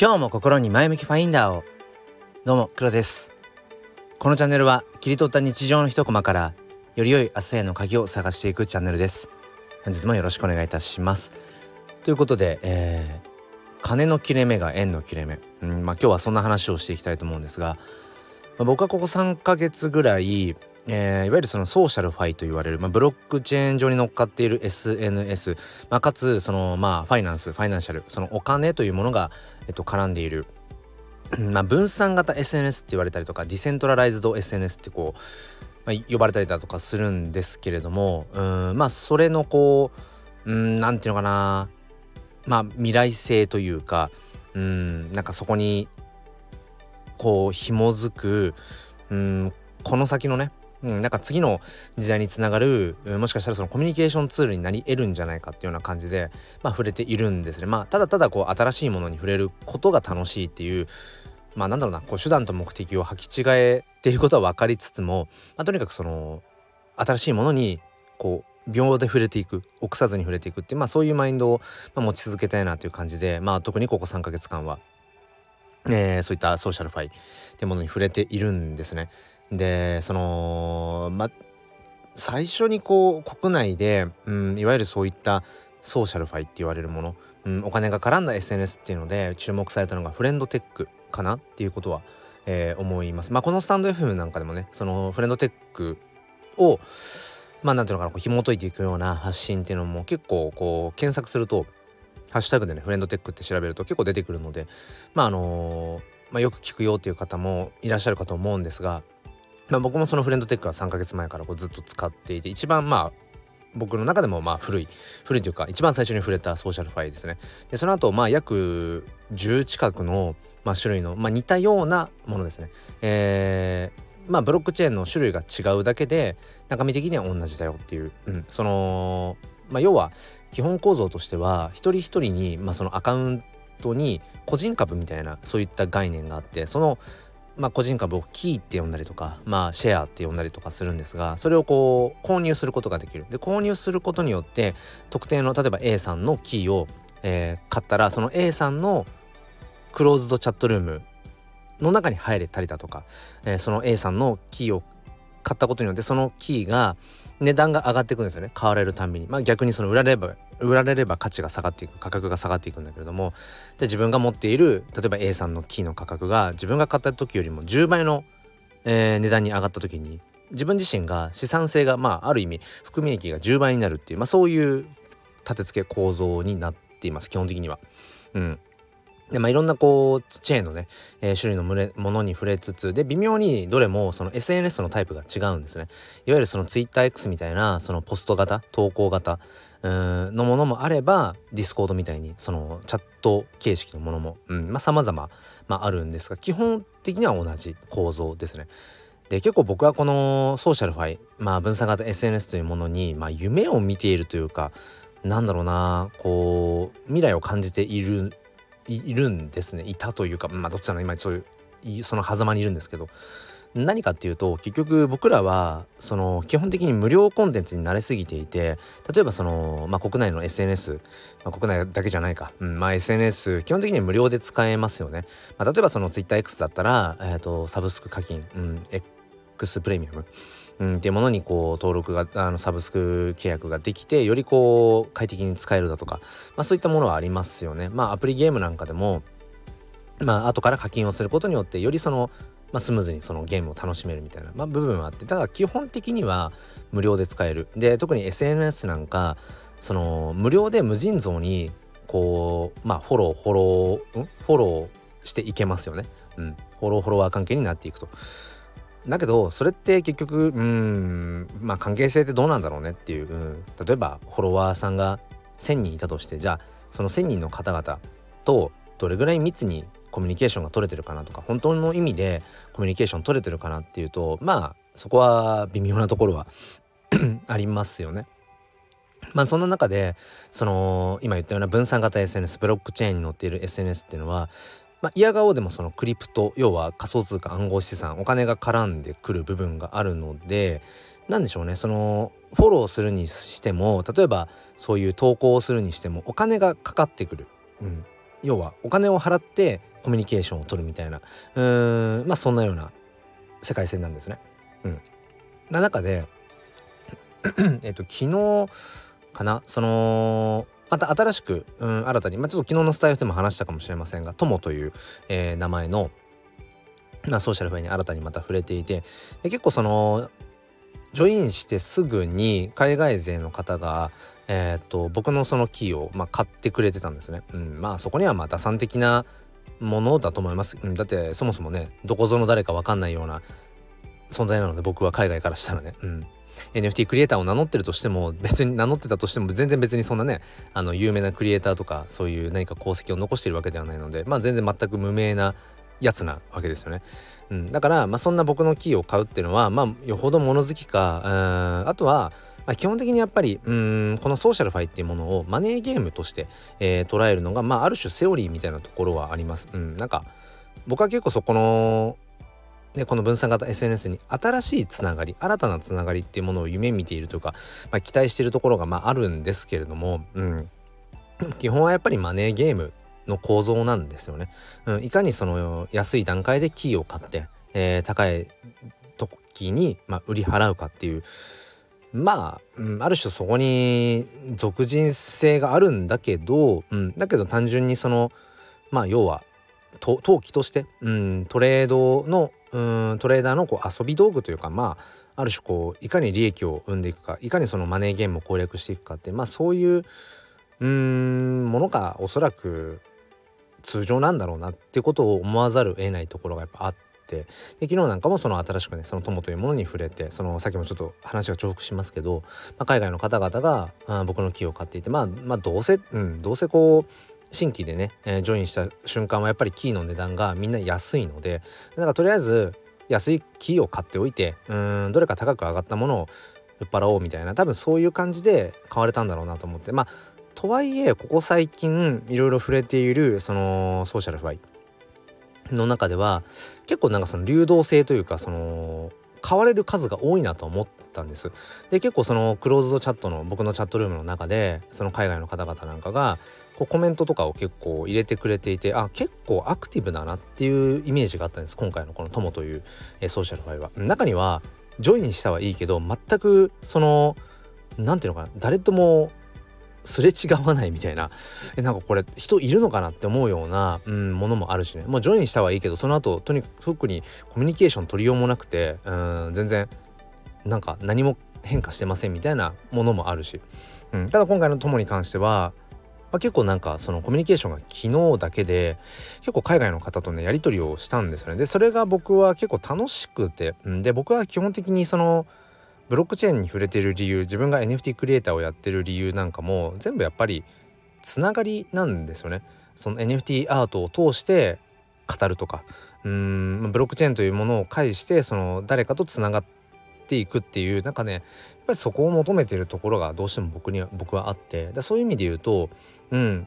今日も心に前向きファインダーを。どうも黒です。このチャンネルは切り取った日常の一コマからより良い明日への鍵を探していくチャンネルです。本日もよろしくお願いいたします。ということで、えー、金の切れ目が円の切れ目、うんまあ、今日はそんな話をしていきたいと思うんですが、まあ、僕はここ3ヶ月ぐらいえー、いわゆるそのソーシャルファイと言われる、まあ、ブロックチェーン上に乗っかっている SNS、まあ、かつそのまあファイナンスファイナンシャルそのお金というものが、えっと、絡んでいる、まあ、分散型 SNS って言われたりとかディセントラライズド SNS ってこう、まあ、呼ばれたりだとかするんですけれどもうんまあそれのこううんなんていうのかなまあ未来性というかうんなんかそこにこう紐づくうんこの先のねうん、なんか次の時代につながるもしかしたらそのコミュニケーションツールになり得るんじゃないかっていうような感じで、まあ、触れているんですね。まあ、ただただこう新しいものに触れることが楽しいっていうまあなんだろうなこう手段と目的を履き違えていることは分かりつつも、まあ、とにかくその新しいものにこう秒で触れていく臆さずに触れていくっていう、まあ、そういうマインドを、持ち続けたいなという感じで、まあ、特にここ3ヶ月間は、えー、そういったソーシャルファイっていうものに触れているんですね。でそのま最初にこう国内で、うん、いわゆるそういったソーシャルファイって言われるもの、うん、お金が絡んだ SNS っていうので注目されたのがフレンドテックかなっていうことは、えー、思います。まあこのスタンド FM なんかでもねそのフレンドテックをまあなんていうのかなこう紐解いていくような発信っていうのも結構こう検索するとハッシュタグでねフレンドテックって調べると結構出てくるのでまああのー、まあ、よく聞くよっていう方もいらっしゃるかと思うんですがまあ、僕もそのフレンドテックは3ヶ月前からこうずっと使っていて一番まあ僕の中でもまあ古い古いというか一番最初に触れたソーシャルファイですね。でその後まあ約10近くの、まあ、種類の、まあ、似たようなものですね。えー、まあブロックチェーンの種類が違うだけで中身的には同じだよっていう、うん、そのまあ要は基本構造としては一人一人に、まあ、そのアカウントに個人株みたいなそういった概念があってそのまあ、個人株をキーって呼んだりとか、まあ、シェアって呼んだりとかするんですがそれをこう購入することができる。で購入することによって特定の例えば A さんのキーを、えー、買ったらその A さんのクローズドチャットルームの中に入れたりだとか、えー、その A さんのキーを買ったことによってそのキーが値段が上がっていくんですよね。買われるたんびに。まあ逆にその売られれば売られれば価値が下がっていく価格が下がっていくんだけれども。で自分が持っている例えば A さんのキーの価格が自分が買った時よりも10倍の、えー、値段に上がった時に自分自身が資産性がまあある意味含み益が10倍になるっていう、まあ、そういう立て付け構造になっています。基本的には。うん。でまあ、いろんなこうチェーンのね、えー、種類のものに触れつつで微妙にどれもその SNS のタイプが違うんですね。いわゆるその TwitterX みたいなそのポスト型投稿型のものもあれば Discord みたいにそのチャット形式のものも、うん、まあ様々、まあ、あるんですが基本的には同じ構造ですね。で結構僕はこのソーシャルファイ、まあ、分散型 SNS というものに、まあ、夢を見ているというかなんだろうなこう未来を感じているいるんですね。いたというかまあどっちなの今そういうその狭間にいるんですけど。何かっていうと結局僕らはその基本的に無料コンテンツに慣れすぎていて例えばその、まあ、国内の SNS、まあ、国内だけじゃないか、うんまあ、SNS 基本的に無料で使えますよね、まあ、例えばその TwitterX だったら、えーと、サブスク課金、うん、X プレミアム。うん、っていうものにこう登録があのサブスク契約ができてよりこう快適に使えるだとか、まあ、そういったものはありますよね。まあアプリゲームなんかでもまあ後から課金をすることによってよりその、まあ、スムーズにそのゲームを楽しめるみたいな、まあ、部分はあってただ基本的には無料で使える。で特に SNS なんかその無料で無尽蔵にこうまあフォローフォロー、ん、フォローしていけますよね。うん、フォローフォロワー関係になっていくと。だけどそれって結局うんまあ関係性ってどうなんだろうねっていう、うん、例えばフォロワーさんが1,000人いたとしてじゃあその1,000人の方々とどれぐらい密にコミュニケーションが取れてるかなとか本当の意味でコミュニケーション取れてるかなっていうとまあそこは微妙なところは ありますよね。まあそんな中でその今言ったような分散型 SNS ブロックチェーンに載っている SNS っていうのはまあ、嫌顔でもそのクリプト要は仮想通貨暗号資産お金が絡んでくる部分があるので何でしょうね。そのフォローするにしても例えばそういう投稿をするにしてもお金がかかってくる、うん、要はお金を払ってコミュニケーションを取るみたいな。うん。まあそんなような世界線なんですね。うん、な中で えっと昨日かなそのまた新しく、うん、新たに、まあ、ちょっと昨日のスタイルでも話したかもしれませんが、ともという、えー、名前の、まあ、ソーシャルファイに新たにまた触れていて、で結構その、ジョインしてすぐに海外勢の方が、えー、っと僕のそのキーを、まあ、買ってくれてたんですね。うん、まあそこにはまあ打算的なものだと思います。うん、だってそもそもねどこぞの誰か分かんないような存在なので僕は海外からしたらね。うん NFT クリエイターを名乗ってるとしても別に名乗ってたとしても全然別にそんなねあの有名なクリエイターとかそういう何か功績を残してるわけではないのでまあ全然全く無名なやつなわけですよね。うん、だから、まあ、そんな僕のキーを買うっていうのは、まあ、よほど物好きか、あとは、まあ、基本的にやっぱりうんこのソーシャルファイっていうものをマネーゲームとして、えー、捉えるのが、まあ、ある種セオリーみたいなところはあります。うん、なんか僕は結構そこのね、この分散型 SNS に新しいつながり新たなつながりっていうものを夢見ているというか、まあ、期待しているところがまああるんですけれども、うん、基本はやっぱりマネーゲームの構造なんですよね。うん、いかにその安い段階でキーを買って、えー、高い時に、まあ、売り払うかっていうまあ、うん、ある種そこに俗人性があるんだけど、うん、だけど単純にそのまあ要は投機として、うん、トレードのうんトレーダーのこう遊び道具というかまあある種こういかに利益を生んでいくかいかにそのマネーゲームを攻略していくかってまあそういううんものがおそらく通常なんだろうなってことを思わざるを得ないところがやっぱあってで昨日なんかもその新しくねその友というものに触れてそのさっきもちょっと話が重複しますけど、まあ、海外の方々があ僕の木を買っていてまあまあどうせ、うん、どうせこう新規でね、えー、ジョインした瞬間はやっぱりキーの値段がみんな安いのでだからとりあえず安いキーを買っておいてうんどれか高く上がったものを売っ払おうみたいな多分そういう感じで買われたんだろうなと思って。まあとはいえここ最近いろいろ触れているそのソーシャルファイの中では結構なんかその流動性というかその買われる数が多いなと思ったんです。で結構そのクローズドチャットの僕のチャットルームの中でその海外の方々なんかがこうコメントとかを結構入れてくれていてあ結構アクティブだなっていうイメージがあったんです今回のこの友という、ソーシャルファイは。中にはジョインしたはいいけど全くその何て言うのかな誰ともすれ違わないみたいな。えなんかこれ人いるのかなって思うような、うん、ものもあるしね。もうジョインしたはいいけどその後とにかく特にコミュニケーション取りようもなくてうん全然なんか何も変化してませんみたいなものもあるし、うん、ただ今回の友に関してはまあ、結構なんかそのコミュニケーションが昨日だけで結構海外の方とねやり取りをしたんですよね。でそれが僕は結構楽しくて、うん、で僕は基本的にそのブロックチェーンに触れてる理由自分が NFT クリエイターをやってる理由なんかも全部やっぱりつながりなんですよね。その NFT アートを通して語るとかうんブロックチェーンというものを介してその誰かとつながっていくっていうなんかねやっぱりそこを求めてるところがどうしても僕には僕はあってだそういう意味で言うとうん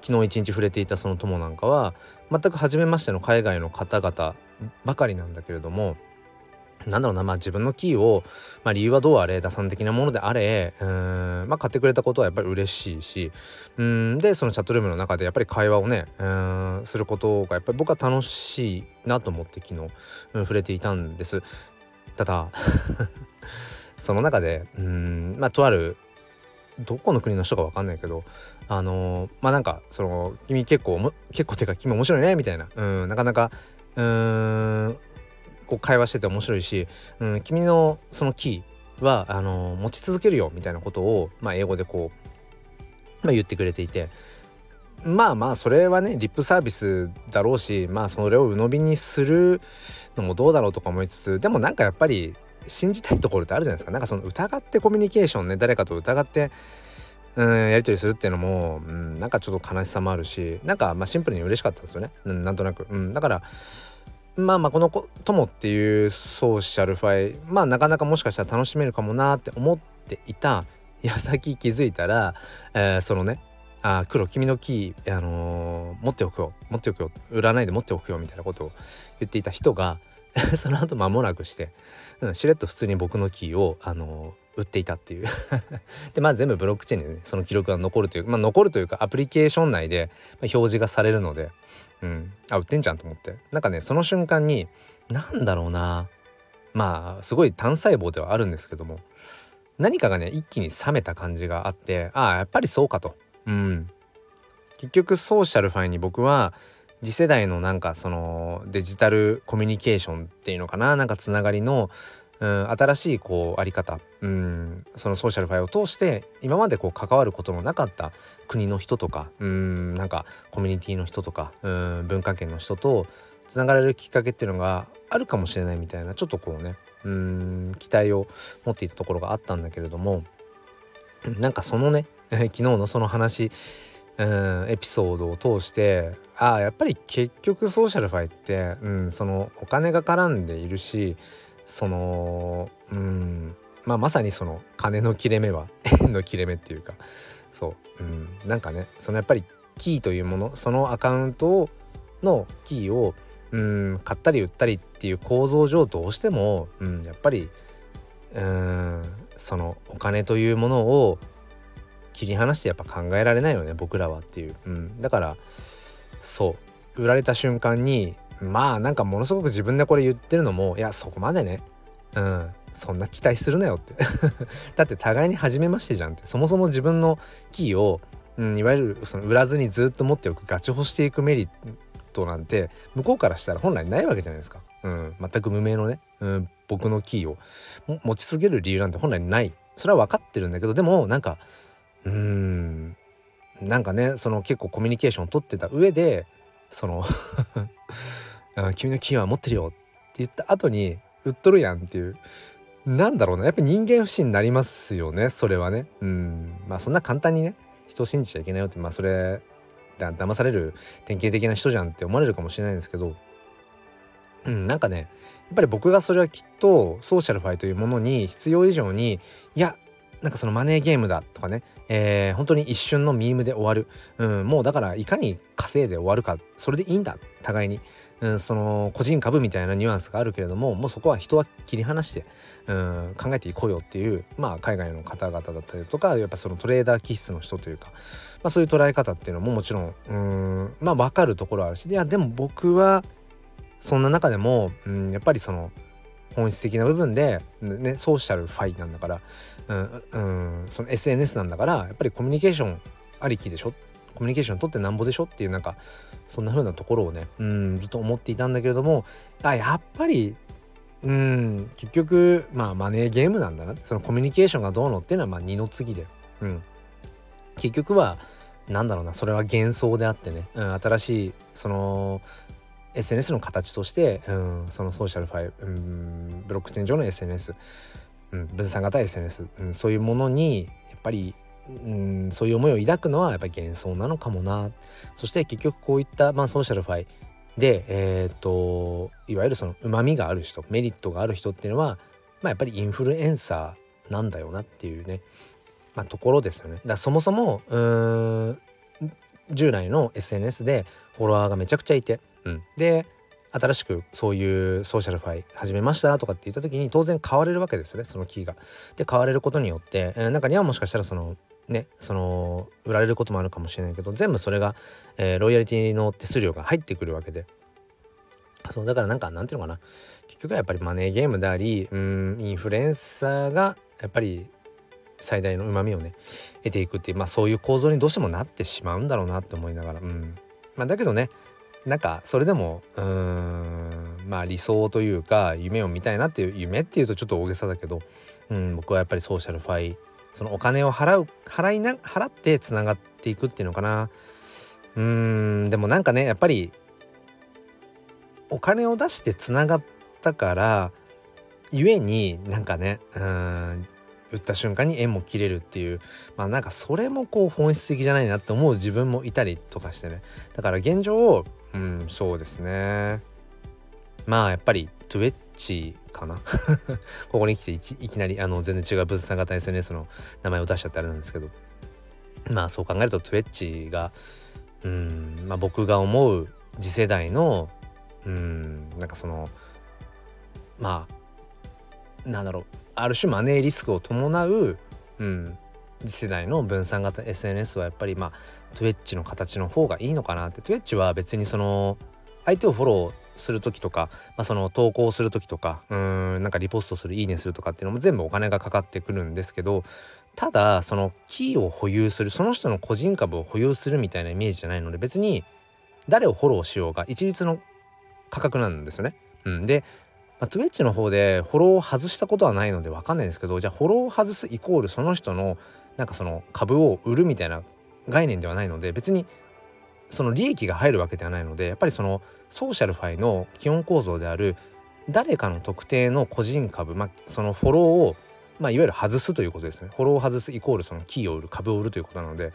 昨日一日触れていたその友なんかは全く初めましての海外の方々ばかりなんだけれどもなんだろうな、まあ自分のキーを、まあ理由はどうあれ、打算的なものであれ、うん、まあ買ってくれたことはやっぱり嬉しいし、うん、で、そのチャットルームの中でやっぱり会話をね、うん、することがやっぱり僕は楽しいなと思って昨日、うん、触れていたんです。ただ その中で、うん、まあとある、どこの国の人かわかんないけど、あのー、まあなんか、その、君結構、結構てか君面白いね、みたいな、うん、なかなか、うん、こう会話してて面白いし、うん、君のそのキーはあの持ち続けるよみたいなことを、まあ、英語でこう、まあ、言ってくれていて。まあまあそれはねリップサービスだろうしまあそれを鵜呑みにするのもどうだろうとか思いつつでもなんかやっぱり信じたいところってあるじゃないですか。なんかその疑ってコミュニケーションね誰かと疑ってうん、やり取りするっていうのも、うん、なんかちょっと悲しさもあるしなんかまあシンプルに嬉しかったんですよね、うん、なんとなく、うん、だからまあまあこの友っていうソーシャルファイまあなかなかもしかしたら楽しめるかもなって思っていた矢先気づいたら、えー、そのねあ黒君のキー、あのー、持っておくよ持っておくよ売らないで持っておくよみたいなことを言っていた人が その後間もなくして、うん、しれっと普通に僕のキーを、あのー、売っていたっていう。でまあ全部ブロックチェーンにねその記録が残るというまあ残るというかアプリケーション内で表示がされるのでうん。あ売ってんじゃんと思って。なんかねその瞬間になんだろうな。まあすごい単細胞ではあるんですけども。何かがね一気に冷めた感じがあってああやっぱりそうかと。うん。結局 SocialFi に僕は次世代のなんかそのデジタルコミュニケーションっていうのかな。なんかつながりの、うん、新しいこうあり方、うん、その SocialFi を通して今までこう関わることのなかった国の人とか、うん、なんかコミュニティの人とか、うん、文化圏の人とつながれるきっかけっていうのがあるかもしれないみたいなちょっとこうねうん期待を持っていたところがあったんだけれどもなんかそのね 昨日のその話うんエピソードを通してああやっぱり結局ソーシャルファイって、うん、そのお金が絡んでいるしそのうん。まあまさにその金の切れ目は 円の切れ目っていうかそう、うん、なんかねそのやっぱりキーというものそのアカウントのキーをうん買ったり売ったりっていう構造上どうしても、うん、やっぱりうんそのお金というものを切り離してやっぱ考えられないよね僕らはっていう、うん、だからそう。売られた瞬間にまあなんかものすごく自分でこれ言ってるのもいやそこまでね。うん。そんな期待するなよって。だって互いに初めましてじゃんって。そもそも自分のキーを、うん、いわゆるその売らずにずっと持っておくガチホしていくメリットなんて向こうからしたら本来ないわけじゃないですか、うん、全く無名のね、うん、僕のキーを。持ち続ける理由なんて本来ない。それは分かってるんだけどでもなんかうーん。なんかねその結構コミュニケーションを取ってた上でその君のキーは持ってるよ」って言った後に「売っとるやん」っていう。なんだろうなやっぱ人間不信になりますよね。それはね。うん。まあそんな簡単にね人を信じちゃいけないよって。まあそれだ騙される典型的な人じゃんって思われるかもしれないんですけど。うんなんかねやっぱり僕がそれはきっとソーシャルファイというものに必要以上にいやなんかそのマネーゲームだとかね、えー、本当に一瞬のミームで終わる、うん、もうだからいかに稼いで終わるか。それでいいんだ。互いに、うん、その個人株みたいなニュアンスがあるけれどももうそこは人は切り離して、うん、考えていこうよっていうまあ海外の方々だったりとかやっぱそのトレーダー気質の人というか、まあ、そういう捉え方っていうのももちろんうんまあ分かるところあるしいやでも僕はそんな中でも、うん、やっぱりその本質的な部分で、ね、ソーシャルファイなんだから、うん、うん、その SNS なんだからやっぱりコミュニケーションありきでしょコミュニケーション取ってなんぼでしょっていうなんかそんな風なところをねうんずっと思っていたんだけれどもあやっぱりうん結局まあマネーゲームなんだな。そのコミュニケーションがどうのっていうのはまあ二の次で、うん、結局はなんだろうなそれは幻想であってね、うん、新しいその SNS の形として、うん、その SocialFi、うん、ブロックチェーン上の SNS、うん、分散型 SNS、うん、そういうものにやっぱり、うん、そういう思いを抱くのはやっぱり幻想なのかもなそして結局こういった、まあ、 SocialFi で、えー、っといわゆるそのうまみがある人メリットがある人っていうのは、まあ、やっぱりインフルエンサーなんだよなっていうね、まあ、ところですよね。だそもそもうん従来の SNS でフォロワーがめちゃくちゃいてうん、で新しくそういう SocialFi 始めましたとかって言った時に当然買われるわけですよねそのキーが。で買われることによって、えー、中にはもしかしたらそのねその売られることもあるかもしれないけど全部それが、えー、ロイヤリティの手数料が入ってくるわけで。そうだからなんかなんていうのかな結局はやっぱりマネーゲームでありうんインフルエンサーがやっぱり最大のうまみをね得ていくっていうまあそういう構造にどうしてもなってしまうんだろうなって思いながらうんまあだけどねなんかそれでもうんまあ理想というか夢を見たいなっていう夢っていうとちょっと大げさだけど、うん、僕はやっぱりソーシャルファイそのお金を払う払いな払ってつながっていくっていうのかな。うーんでもなんかねやっぱりお金を出してつながったからゆえになんかねうん打った瞬間に縁も切れるっていうまあなんかそれもこう本質的じゃないなって思う自分もいたりとかしてね。だから現状うんそうですね。まあやっぱりトゥエッチかな？ここに来ていきなりあの全然違う分散型 SNS の名前を出しちゃってあれなんですけど。まあそう考えるとトゥエッチがうんまあ僕が思う次世代のうんなんかそのまあなんだろうある種マネーリスクを伴う、うん、次世代の分散型 SNS はやっぱりまあ Twitch の形の方がいいのかなって。Twitch は別にその相手をフォローする時とか、まあ、その投稿する時とかうんなんかリポストするいいねするとかっていうのも全部お金がかかってくるんですけどただそのキーを保有するその人の個人株を保有するみたいなイメージじゃないので別に誰をフォローしようが一律の価格なんですよね。うん、で、まあ、Twitch の方でフォローを外したことはないので分かんないんですけどじゃあフォローを外すイコールその人のなんかその株を売るみたいな概念ではないので別にその利益が入るわけではないのでやっぱりその SocialFi の基本構造である誰かの特定の個人株、まあ、そのフォローを、まあ、いわゆる外すということですね。フォローを外すイコールそのキーを売る株を売るということなので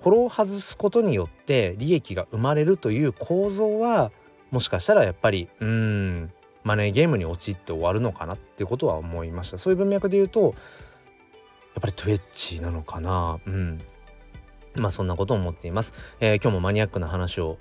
フォローを外すことによって利益が生まれるという構造はもしかしたらやっぱりうんマネーゲームに陥って終わるのかなっていうことは思いました。そういう文脈で言うとやっぱり Twitch なのかな。うん。まあそんなことを思っています、えー、今日もマニアックな話を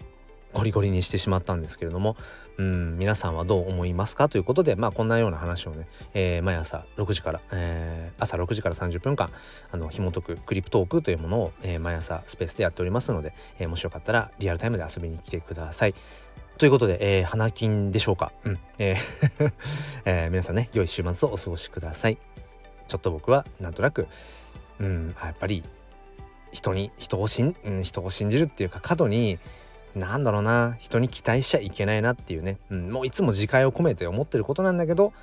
ゴリゴリにしてしまったんですけれどもうん皆さんはどう思いますかということでまあこんなような話をね、えー、毎朝6時から、えー、朝6時から30分間あの紐解くクリプトークというものを、えー、毎朝スペースでやっておりますので、えー、もしよかったらリアルタイムで遊びに来てください。ということで、えー、花金でしょうか？うん。えー えー、皆さんね、良い週末をお過ごしください。ちょっと僕はなんとなく、うん、やっぱり人に人を信、うん、人を信じるっていうか過度になんだろうな人に期待しちゃいけないなっていうね、うん、もういつも自戒を込めて思ってることなんだけど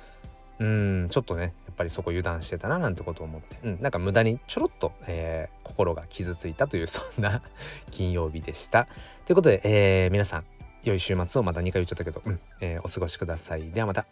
うんちょっとねやっぱりそこ油断してたななんてことを思って、うん、なんか無駄にちょろっと、えー、心が傷ついたというそんな 金曜日でした。ということで、えー、皆さん良い週末をまた2回言っちゃったけど、うんえー、お過ごしください。ではまた。